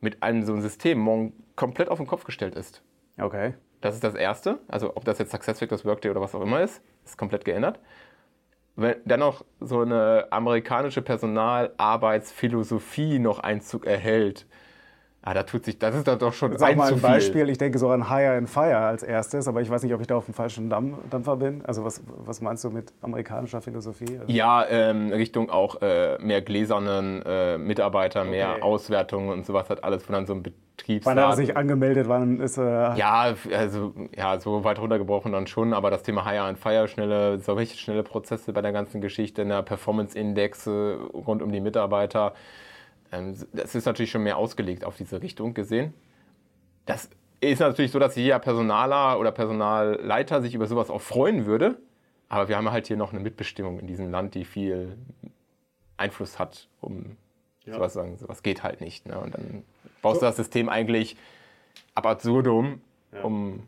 S1: mit einem so einem System morgen komplett auf den Kopf gestellt ist.
S2: Okay.
S1: Das ist das Erste. Also ob das jetzt SuccessFactors, Workday oder was auch immer ist, ist komplett geändert. Wenn dann noch so eine amerikanische Personalarbeitsphilosophie noch Einzug erhält, Ah, da tut sich, das ist doch schon
S2: Sag mal ein Beispiel. Ich denke so an Hire and Fire als erstes, aber ich weiß nicht, ob ich da auf dem falschen Dampfer bin. Also was, was meinst du mit amerikanischer Philosophie? Also
S1: ja, ähm, Richtung auch äh, mehr gläsernen äh, Mitarbeiter, okay. mehr Auswertungen und sowas hat alles von dann so einem Betriebsrat.
S2: Wann er sich angemeldet, wann ist.
S1: Äh ja, also ja, so weit runtergebrochen dann schon, aber das Thema Hire and Fire, schnelle, solche schnelle Prozesse bei der ganzen Geschichte, in der Performance-Index rund um die Mitarbeiter, das ist natürlich schon mehr ausgelegt auf diese Richtung gesehen. Das ist natürlich so, dass jeder Personaler oder Personalleiter sich über sowas auch freuen würde. Aber wir haben halt hier noch eine Mitbestimmung in diesem Land, die viel Einfluss hat, um ja. sowas zu sagen. Sowas geht halt nicht. Ne? Und dann baust du das System eigentlich ab absurdum, um,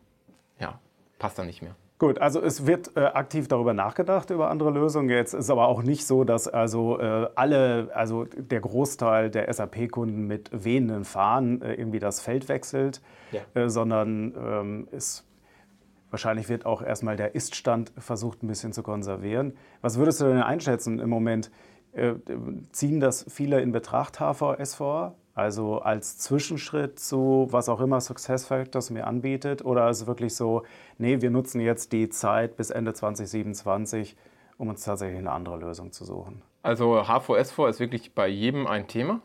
S1: ja, passt dann nicht mehr.
S2: Gut, also es wird äh, aktiv darüber nachgedacht, über andere Lösungen. Jetzt ist aber auch nicht so, dass also äh, alle, also der Großteil der SAP-Kunden mit wehenden Fahnen äh, irgendwie das Feld wechselt, ja. Äh, sondern ähm, es wahrscheinlich wird auch erstmal der Iststand versucht ein bisschen zu konservieren. Was würdest du denn einschätzen im Moment? Äh, ziehen das viele in Betracht, HVS vor? Also als Zwischenschritt zu was auch immer SuccessFactors mir anbietet? Oder ist es wirklich so, nee, wir nutzen jetzt die Zeit bis Ende 2027, um uns tatsächlich eine andere Lösung zu suchen?
S1: Also HVS4 ist wirklich bei jedem ein Thema.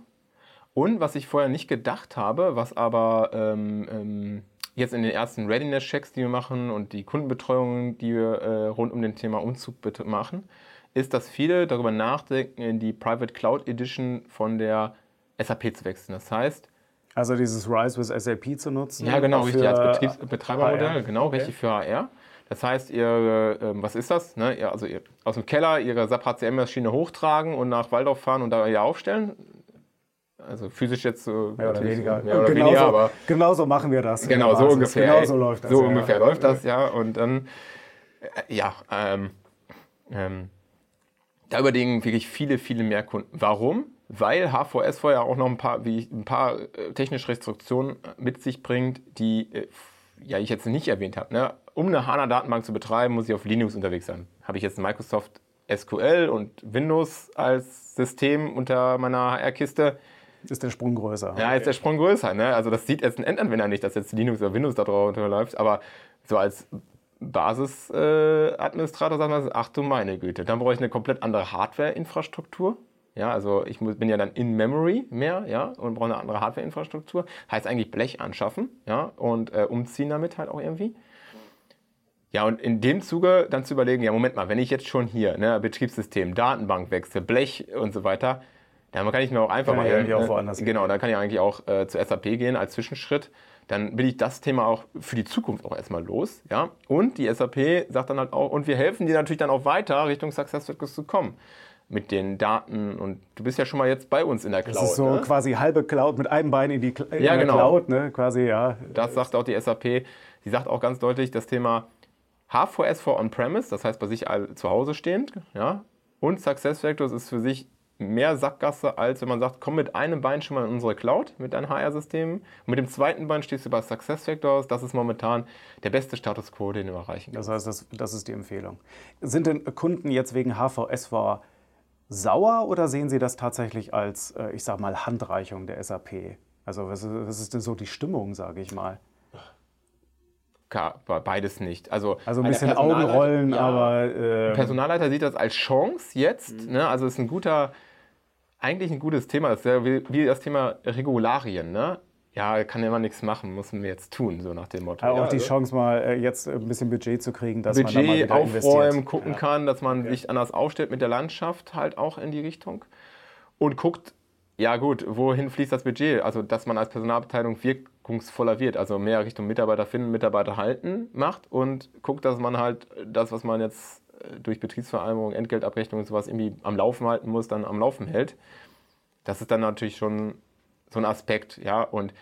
S1: Und was ich vorher nicht gedacht habe, was aber ähm, ähm, jetzt in den ersten Readiness-Checks, die wir machen und die Kundenbetreuungen, die wir äh, rund um den Thema Umzug machen, ist, dass viele darüber nachdenken, in die Private Cloud Edition von der SAP zu wechseln. Das heißt,
S2: also dieses Rise with SAP zu nutzen?
S1: Ja, genau, richtig als Betriebs Betreibermodell, genau, okay. richtig für HR. Das heißt, ihr, äh, was ist das? Ne? Ihr, also ihr, aus dem Keller ihre SAP HCM-Maschine hochtragen und nach Waldorf fahren und da hier aufstellen. Also physisch jetzt so
S2: mehr oder weniger, mehr oder genauso, weniger aber
S1: genauso
S2: machen wir das.
S1: Genau, so ungefähr.
S2: Genau so läuft das.
S1: So ja. ungefähr läuft das, ja. Und dann, äh, ja, ähm, ähm, da überlegen wirklich viele, viele mehr Kunden. Warum? Weil HVS vorher auch noch ein paar, wie ein paar äh, technische Restriktionen mit sich bringt, die äh, ja, ich jetzt nicht erwähnt habe. Ne? Um eine HANA-Datenbank zu betreiben, muss ich auf Linux unterwegs sein. Habe ich jetzt Microsoft SQL und Windows als System unter meiner HR-Kiste,
S2: ist der Sprung größer.
S1: Ja, ist der Sprung größer. Ne? Also das sieht jetzt ein Endanwender nicht, dass jetzt Linux oder Windows da drauf läuft, aber so als Basisadministrator äh, sagt man, ach du meine Güte, dann brauche ich eine komplett andere Hardware-Infrastruktur. Ja, also ich bin ja dann in Memory mehr, ja, und brauche eine andere Hardware-Infrastruktur. Heißt eigentlich Blech anschaffen, ja, und äh, umziehen damit halt auch irgendwie. Ja, und in dem Zuge dann zu überlegen, ja, Moment mal, wenn ich jetzt schon hier, ne, Betriebssystem, Datenbankwechsel, Blech und so weiter, dann kann ich mir auch einfach
S2: ja,
S1: mal.
S2: Ja, auch woanders
S1: genau, dann kann ich eigentlich auch äh, zu SAP gehen als Zwischenschritt dann bin ich das Thema auch für die Zukunft auch erstmal los. Ja? Und die SAP sagt dann halt auch, und wir helfen dir natürlich dann auch weiter, Richtung SuccessFactors zu kommen mit den Daten und du bist ja schon mal jetzt bei uns in der Cloud. Das
S2: ist so
S1: ne?
S2: quasi halbe Cloud mit einem Bein in die in
S1: ja, genau.
S2: Cloud, ne? quasi ja.
S1: Das sagt auch die SAP. Sie sagt auch ganz deutlich das Thema H4S for On-Premise, das heißt bei sich zu Hause stehend, ja. Und SuccessFactors ist für sich mehr Sackgasse, als wenn man sagt, komm mit einem Bein schon mal in unsere Cloud mit deinen HR-Systemen. Und mit dem zweiten Bein stehst du bei SuccessFactors. Das ist momentan der beste Status quo, den du erreichen
S2: kannst. Das heißt, das, das ist die Empfehlung. Sind denn Kunden jetzt wegen HVSV sauer oder sehen Sie das tatsächlich als, äh, ich sag mal, Handreichung der SAP? Also was ist, denn so die Stimmung, sage ich mal?
S1: beides nicht. Also,
S2: also ein bisschen Augenrollen, ja, aber.
S1: Äh Personalleiter sieht das als Chance jetzt. Mhm. Ne? Also es ist ein guter, eigentlich ein gutes Thema. Das ist ja wie, wie das Thema Regularien. Ne? Ja, kann ja immer nichts machen, müssen wir jetzt tun, so nach dem Motto.
S2: Aber
S1: ja,
S2: auch die also Chance, mal äh, jetzt ein bisschen Budget zu kriegen, dass
S1: Budget
S2: man da mal
S1: aufräumen, investiert. gucken ja. kann, dass man okay. sich anders aufstellt mit der Landschaft halt auch in die Richtung. Und guckt, ja gut, wohin fließt das Budget? Also, dass man als Personalabteilung wirkungsvoller wird, also mehr Richtung Mitarbeiter finden, Mitarbeiter halten macht und guckt, dass man halt das, was man jetzt äh, durch Betriebsvereinbarung, Entgeltabrechnung und sowas irgendwie am Laufen halten muss, dann am Laufen hält. Das ist dann natürlich schon so ein Aspekt, ja. Und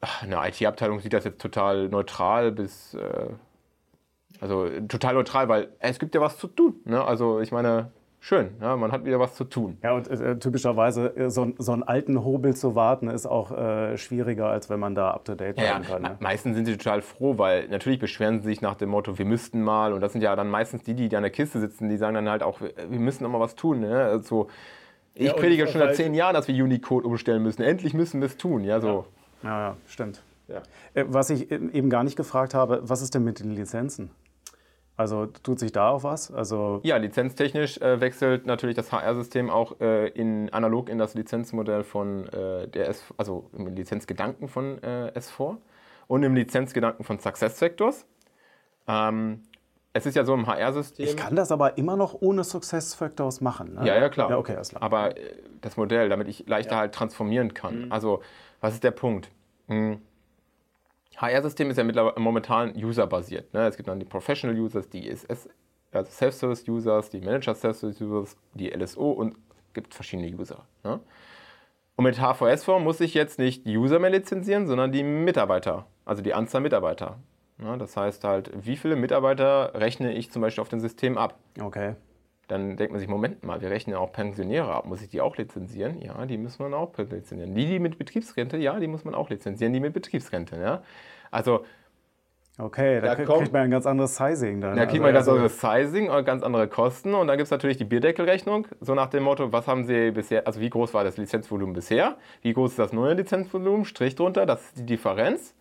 S1: ach, eine IT-Abteilung sieht das jetzt total neutral bis, äh, also total neutral, weil es gibt ja was zu tun. Ne? Also ich meine, schön, ja, man hat wieder was zu tun.
S2: Ja, und äh, typischerweise äh, so, so, einen alten Hobel zu warten, ist auch äh, schwieriger, als wenn man da up-to-date bleiben ja, kann. Ne?
S1: Meistens sind sie total froh, weil natürlich beschweren sie sich nach dem Motto, wir müssten mal, und das sind ja dann meistens die, die an der Kiste sitzen, die sagen dann halt auch, wir müssen noch mal was tun. Ne? Also, ich ja, predige schon seit zehn Jahren, dass wir Unicode umstellen müssen. Endlich müssen wir es tun. Ja, so.
S2: ja, ja, ja stimmt. Ja. Äh, was ich eben gar nicht gefragt habe, was ist denn mit den Lizenzen? Also tut sich da auch was? Also
S1: ja, lizenztechnisch äh, wechselt natürlich das HR-System auch äh, in, analog in das Lizenzmodell von äh, der S, also im Lizenzgedanken von äh, S4 und im Lizenzgedanken von SuccessFactors. Ähm, es ist ja so im HR-System.
S2: Ich kann das aber immer noch ohne SuccessFactors machen.
S1: Ne? Ja, ja, klar. Ja, okay, alles klar. Aber äh, das Modell, damit ich leichter ja. halt transformieren kann. Mhm. Also, was ist der Punkt? Hm. HR-System ist ja mittlerweile momentan userbasiert. Ne? Es gibt dann die Professional Users, die SS, also Self-Service Users, die Manager Self-Service Users, die LSO und gibt verschiedene User. Ne? Und mit HVS-Form muss ich jetzt nicht die User mehr lizenzieren, sondern die Mitarbeiter, also die Anzahl Mitarbeiter. Ne? Das heißt halt, wie viele Mitarbeiter rechne ich zum Beispiel auf dem System ab?
S2: Okay.
S1: Dann denkt man sich, Moment mal, wir rechnen auch Pensionäre ab. Muss ich die auch lizenzieren? Ja, die muss man auch lizenzieren. Die, die mit Betriebsrente, ja, die muss man auch lizenzieren. Die mit Betriebsrente, ja. Also
S2: Okay, da, da kriegt man ein ganz anderes Sizing dann.
S1: Da kriegt man ein ganz also anderes Sizing und ganz andere Kosten. Und dann gibt es natürlich die Bierdeckelrechnung, so nach dem Motto, was haben Sie bisher, also wie groß war das Lizenzvolumen bisher? Wie groß ist das neue Lizenzvolumen? Strich drunter, das ist die Differenz.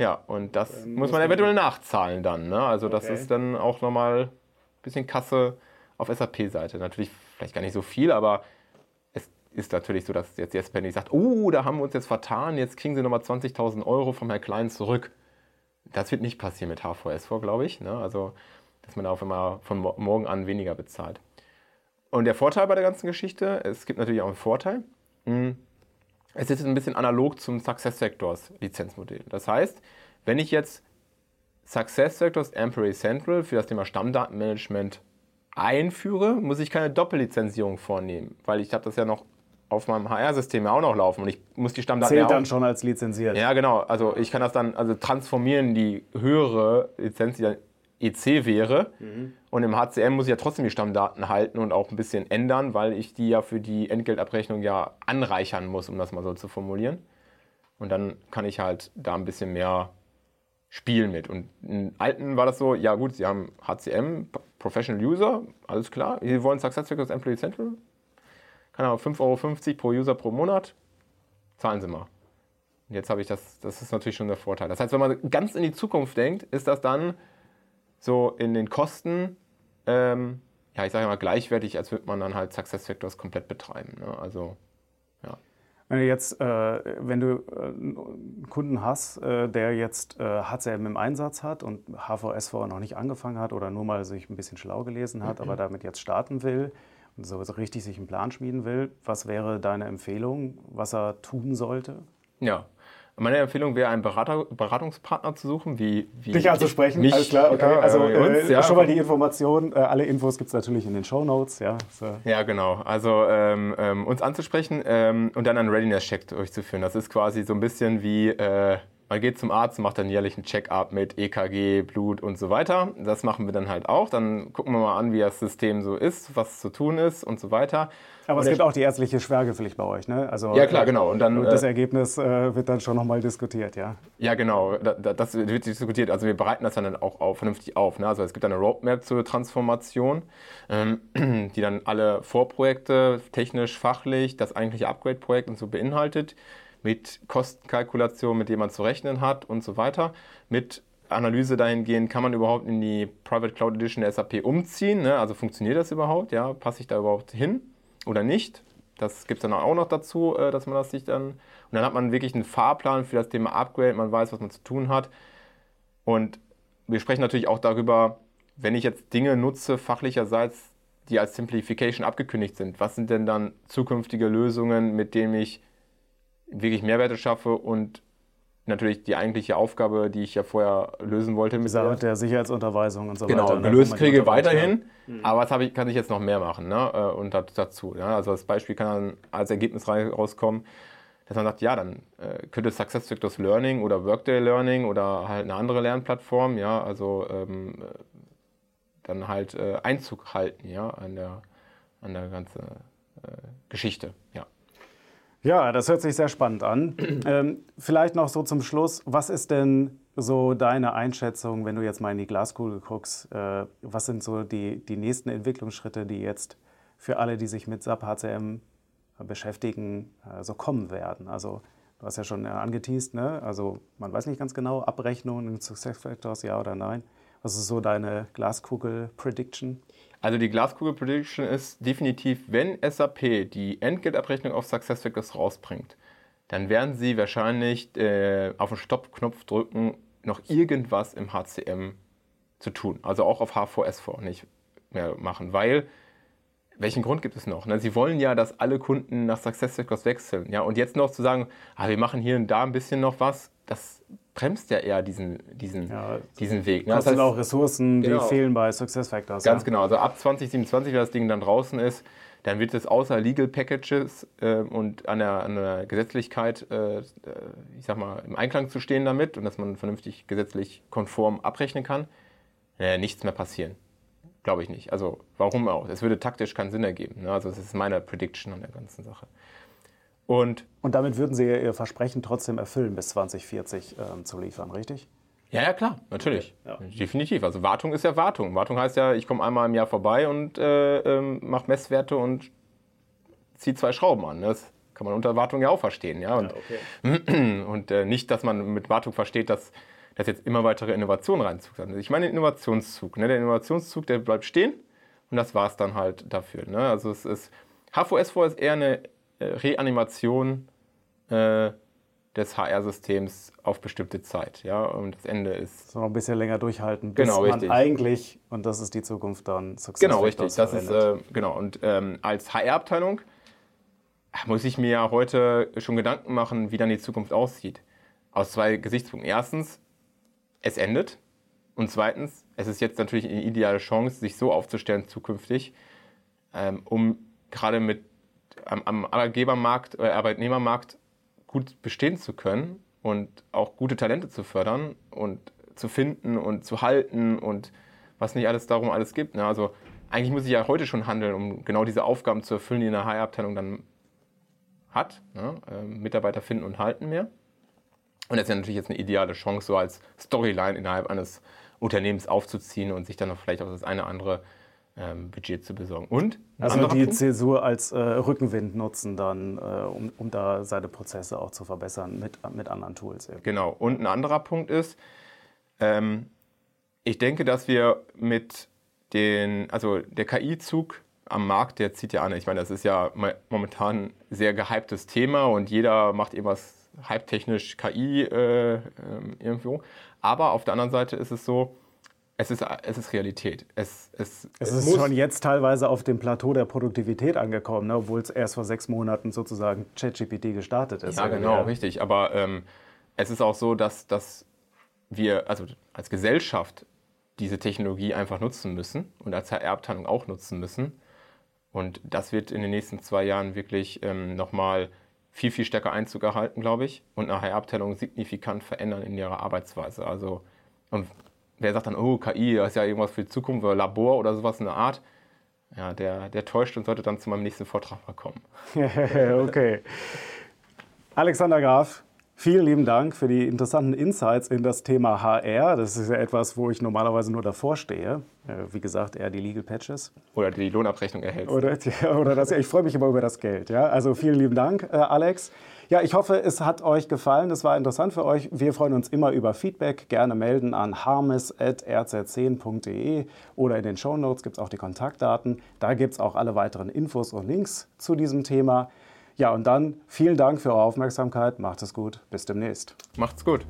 S1: Ja, und das ähm, muss man eventuell nachzahlen dann. Ne? Also das okay. ist dann auch nochmal ein bisschen Kasse auf SAP-Seite. Natürlich vielleicht gar nicht so viel, aber es ist natürlich so, dass jetzt Jesper nicht sagt, oh, da haben wir uns jetzt vertan, jetzt kriegen Sie nochmal 20.000 Euro vom Herrn Klein zurück. Das wird nicht passieren mit HVS vor, glaube ich. Ne? Also, dass man da auf einmal von morgen an weniger bezahlt. Und der Vorteil bei der ganzen Geschichte, es gibt natürlich auch einen Vorteil. Hm, es ist ein bisschen analog zum Success Sectors Lizenzmodell. Das heißt, wenn ich jetzt Success Sectors Employee Central für das Thema Stammdatenmanagement einführe, muss ich keine Doppellizenzierung vornehmen, weil ich habe das ja noch auf meinem HR-System ja auch noch laufen und ich muss die Stammdaten
S2: Zählt ja dann schon als lizenziert.
S1: Ja, genau. Also ich kann das dann also transformieren, die höhere Lizenz, die dann EC wäre. Mhm. Und im HCM muss ich ja trotzdem die Stammdaten halten und auch ein bisschen ändern, weil ich die ja für die Entgeltabrechnung ja anreichern muss, um das mal so zu formulieren. Und dann kann ich halt da ein bisschen mehr spielen mit. Und in alten war das so, ja gut, sie haben HCM, Professional User, alles klar. Sie wollen SuccessFactors Employee Central, keine Ahnung, 5,50 Euro pro User pro Monat, zahlen Sie mal. Und jetzt habe ich das, das ist natürlich schon der Vorteil. Das heißt, wenn man ganz in die Zukunft denkt, ist das dann so in den Kosten, ähm, ja, ich sage mal gleichwertig, als würde man dann halt SuccessFactors komplett betreiben. Ne? Also
S2: wenn du jetzt, äh, wenn du äh, einen Kunden hast, äh, der jetzt äh, HCM im Einsatz hat und HVS vorher noch nicht angefangen hat oder nur mal sich ein bisschen schlau gelesen hat, mhm. aber damit jetzt starten will und so richtig sich einen Plan schmieden will, was wäre deine Empfehlung, was er tun sollte?
S1: Ja, meine Empfehlung wäre, einen Berater, Beratungspartner zu suchen, wie, wie
S2: dich anzusprechen. Mich, alles klar, okay. Also äh, uns, äh, ja. schon mal die Information. Äh, alle Infos gibt es natürlich in den Show Notes. Ja,
S1: so. ja genau. Also ähm, ähm, uns anzusprechen ähm, und dann einen Readiness-Check durchzuführen. Das ist quasi so ein bisschen wie äh, man geht zum Arzt, macht dann jährlich einen Check-up mit EKG, Blut und so weiter. Das machen wir dann halt auch. Dann gucken wir mal an, wie das System so ist, was zu tun ist und so weiter.
S2: Aber
S1: und
S2: es gibt auch die ärztliche Schwergepflicht bei euch, ne?
S1: Also, ja, klar, genau.
S2: Und dann, das äh, Ergebnis äh, wird dann schon nochmal diskutiert, ja?
S1: Ja, genau. Da, das wird diskutiert. Also wir bereiten das dann auch auf, vernünftig auf. Ne? Also es gibt eine Roadmap zur Transformation, ähm, die dann alle Vorprojekte, technisch, fachlich, das eigentliche Upgrade-Projekt und so beinhaltet mit Kostenkalkulation, mit dem man zu rechnen hat und so weiter, mit Analyse dahingehend, kann man überhaupt in die Private Cloud Edition der SAP umziehen? Ne? Also funktioniert das überhaupt? Ja, passe ich da überhaupt hin oder nicht? Das gibt es dann auch noch dazu, äh, dass man das sich dann. Und dann hat man wirklich einen Fahrplan für das Thema Upgrade, man weiß, was man zu tun hat. Und wir sprechen natürlich auch darüber, wenn ich jetzt Dinge nutze, fachlicherseits, die als Simplification abgekündigt sind, was sind denn dann zukünftige Lösungen, mit denen ich wirklich Mehrwerte schaffe und natürlich die eigentliche Aufgabe, die ich ja vorher lösen wollte.
S2: Mit der, der Sicherheitsunterweisung und so
S1: genau,
S2: weiter.
S1: Genau, gelöst kriege weiterhin, mhm. aber was ich, kann ich jetzt noch mehr machen ne? Äh, und dazu. Ja? Also das Beispiel kann dann als Ergebnis rauskommen, dass man sagt, ja, dann äh, könnte SuccessFactors Learning oder Workday Learning oder halt eine andere Lernplattform, ja, also ähm, dann halt äh, Einzug halten, ja, an der, an der ganzen äh, Geschichte, ja.
S2: Ja, das hört sich sehr spannend an. Ähm, vielleicht noch so zum Schluss, was ist denn so deine Einschätzung, wenn du jetzt mal in die Glaskugel guckst? Äh, was sind so die, die nächsten Entwicklungsschritte, die jetzt für alle, die sich mit SAP HCM beschäftigen, äh, so kommen werden? Also du hast ja schon angeteased, ne? also man weiß nicht ganz genau, Abrechnungen in SuccessFactors, ja oder nein. Was ist so deine Glaskugel-Prediction?
S1: Also die Glaskugel-Prediction ist definitiv, wenn SAP die Entgeltabrechnung auf SuccessFactors rausbringt, dann werden sie wahrscheinlich äh, auf den Stopp-Knopf drücken, noch irgendwas im HCM zu tun. Also auch auf H4S4 nicht mehr machen, weil welchen Grund gibt es noch? Ne? Sie wollen ja, dass alle Kunden nach SuccessFactors wechseln. Ja? Und jetzt noch zu sagen, ah, wir machen hier und da ein bisschen noch was, das bremst ja eher diesen, diesen, ja, diesen Weg.
S2: Ne? Das sind auch Ressourcen, die genau. fehlen bei SuccessFactors.
S1: Ganz ja. genau. Also ab 2027, wenn das Ding dann draußen ist, dann wird es außer Legal Packages äh, und an der, an der Gesetzlichkeit, äh, äh ich sag mal, im Einklang zu stehen damit und dass man vernünftig gesetzlich konform abrechnen kann, äh, nichts mehr passieren. Glaube ich nicht. Also warum auch? Es würde taktisch keinen Sinn ergeben. Ne? Also das ist meine Prediction an der ganzen Sache.
S2: Und, und damit würden Sie Ihr Versprechen trotzdem erfüllen, bis 2040 äh, zu liefern, richtig?
S1: Ja, ja, klar, natürlich. Ja. Definitiv. Also Wartung ist ja Wartung. Wartung heißt ja, ich komme einmal im Jahr vorbei und äh, ähm, mache Messwerte und ziehe zwei Schrauben an. Das kann man unter Wartung ja auch verstehen. Ja? Und, ja, okay. und äh, nicht, dass man mit Wartung versteht, dass, dass jetzt immer weitere Innovationen reinzug Also ich meine den Innovationszug. Ne? Der Innovationszug, der bleibt stehen und das war es dann halt dafür. Ne? Also es ist, HVS4 ist eher eine Reanimation äh, des HR-Systems auf bestimmte Zeit. Ja? Und das Ende ist.
S2: So ein bisschen länger durchhalten, bis genau, man richtig. eigentlich, und das ist die Zukunft dann,
S1: Success Genau, richtig. Das ist, äh, genau. Und ähm, als HR-Abteilung muss ich mir ja heute schon Gedanken machen, wie dann die Zukunft aussieht. Aus zwei Gesichtspunkten. Erstens, es endet. Und zweitens, es ist jetzt natürlich eine ideale Chance, sich so aufzustellen zukünftig, ähm, um gerade mit am, am Arbeitgebermarkt, äh, Arbeitnehmermarkt gut bestehen zu können und auch gute Talente zu fördern und zu finden und zu halten und was nicht alles darum alles gibt. Ne? Also eigentlich muss ich ja heute schon handeln, um genau diese Aufgaben zu erfüllen, die eine HR-Abteilung dann hat. Ne? Äh, Mitarbeiter finden und halten mehr. Und das ist ja natürlich jetzt eine ideale Chance, so als Storyline innerhalb eines Unternehmens aufzuziehen und sich dann noch vielleicht auch das eine oder andere ähm, Budget zu besorgen. Und
S2: also die Punkt? Zäsur als äh, Rückenwind nutzen dann, äh, um, um da seine Prozesse auch zu verbessern mit, mit anderen Tools.
S1: Eben. Genau. Und ein anderer Punkt ist, ähm, ich denke, dass wir mit den, also der KI-Zug am Markt, der zieht ja an. Ich meine, das ist ja momentan ein sehr gehyptes Thema und jeder macht irgendwas hypetechnisch KI äh, ähm, irgendwo. Aber auf der anderen Seite ist es so, es ist, es ist Realität.
S2: Es, es, es ist schon jetzt teilweise auf dem Plateau der Produktivität angekommen, ne? obwohl es erst vor sechs Monaten sozusagen ChatGPT gestartet ist.
S1: Ja, genau, ja. richtig. Aber ähm, es ist auch so, dass, dass wir also als Gesellschaft diese Technologie einfach nutzen müssen und als HR-Abteilung auch nutzen müssen. Und das wird in den nächsten zwei Jahren wirklich ähm, nochmal viel, viel stärker Einzug erhalten, glaube ich, und eine HR-Abteilung signifikant verändern in ihrer Arbeitsweise. Also, und wer sagt dann, oh, KI, das ist ja irgendwas für die Zukunft oder Labor oder sowas in der Art, ja, der, der täuscht und sollte dann zu meinem nächsten Vortrag mal kommen.
S2: okay. Alexander Graf, Vielen lieben Dank für die interessanten Insights in das Thema HR. Das ist ja etwas, wo ich normalerweise nur davor stehe. Wie gesagt, eher die Legal Patches.
S1: Oder die Lohnabrechnung erhältst.
S2: Oder, oder das, ich freue mich immer über das Geld. Ja? Also vielen lieben Dank, äh, Alex. Ja, ich hoffe, es hat euch gefallen. Es war interessant für euch. Wir freuen uns immer über Feedback. Gerne melden an harmes.rz10.de oder in den Show Notes gibt es auch die Kontaktdaten. Da gibt es auch alle weiteren Infos und Links zu diesem Thema. Ja, und dann vielen Dank für eure Aufmerksamkeit. Macht es gut. Bis demnächst.
S1: Macht's gut.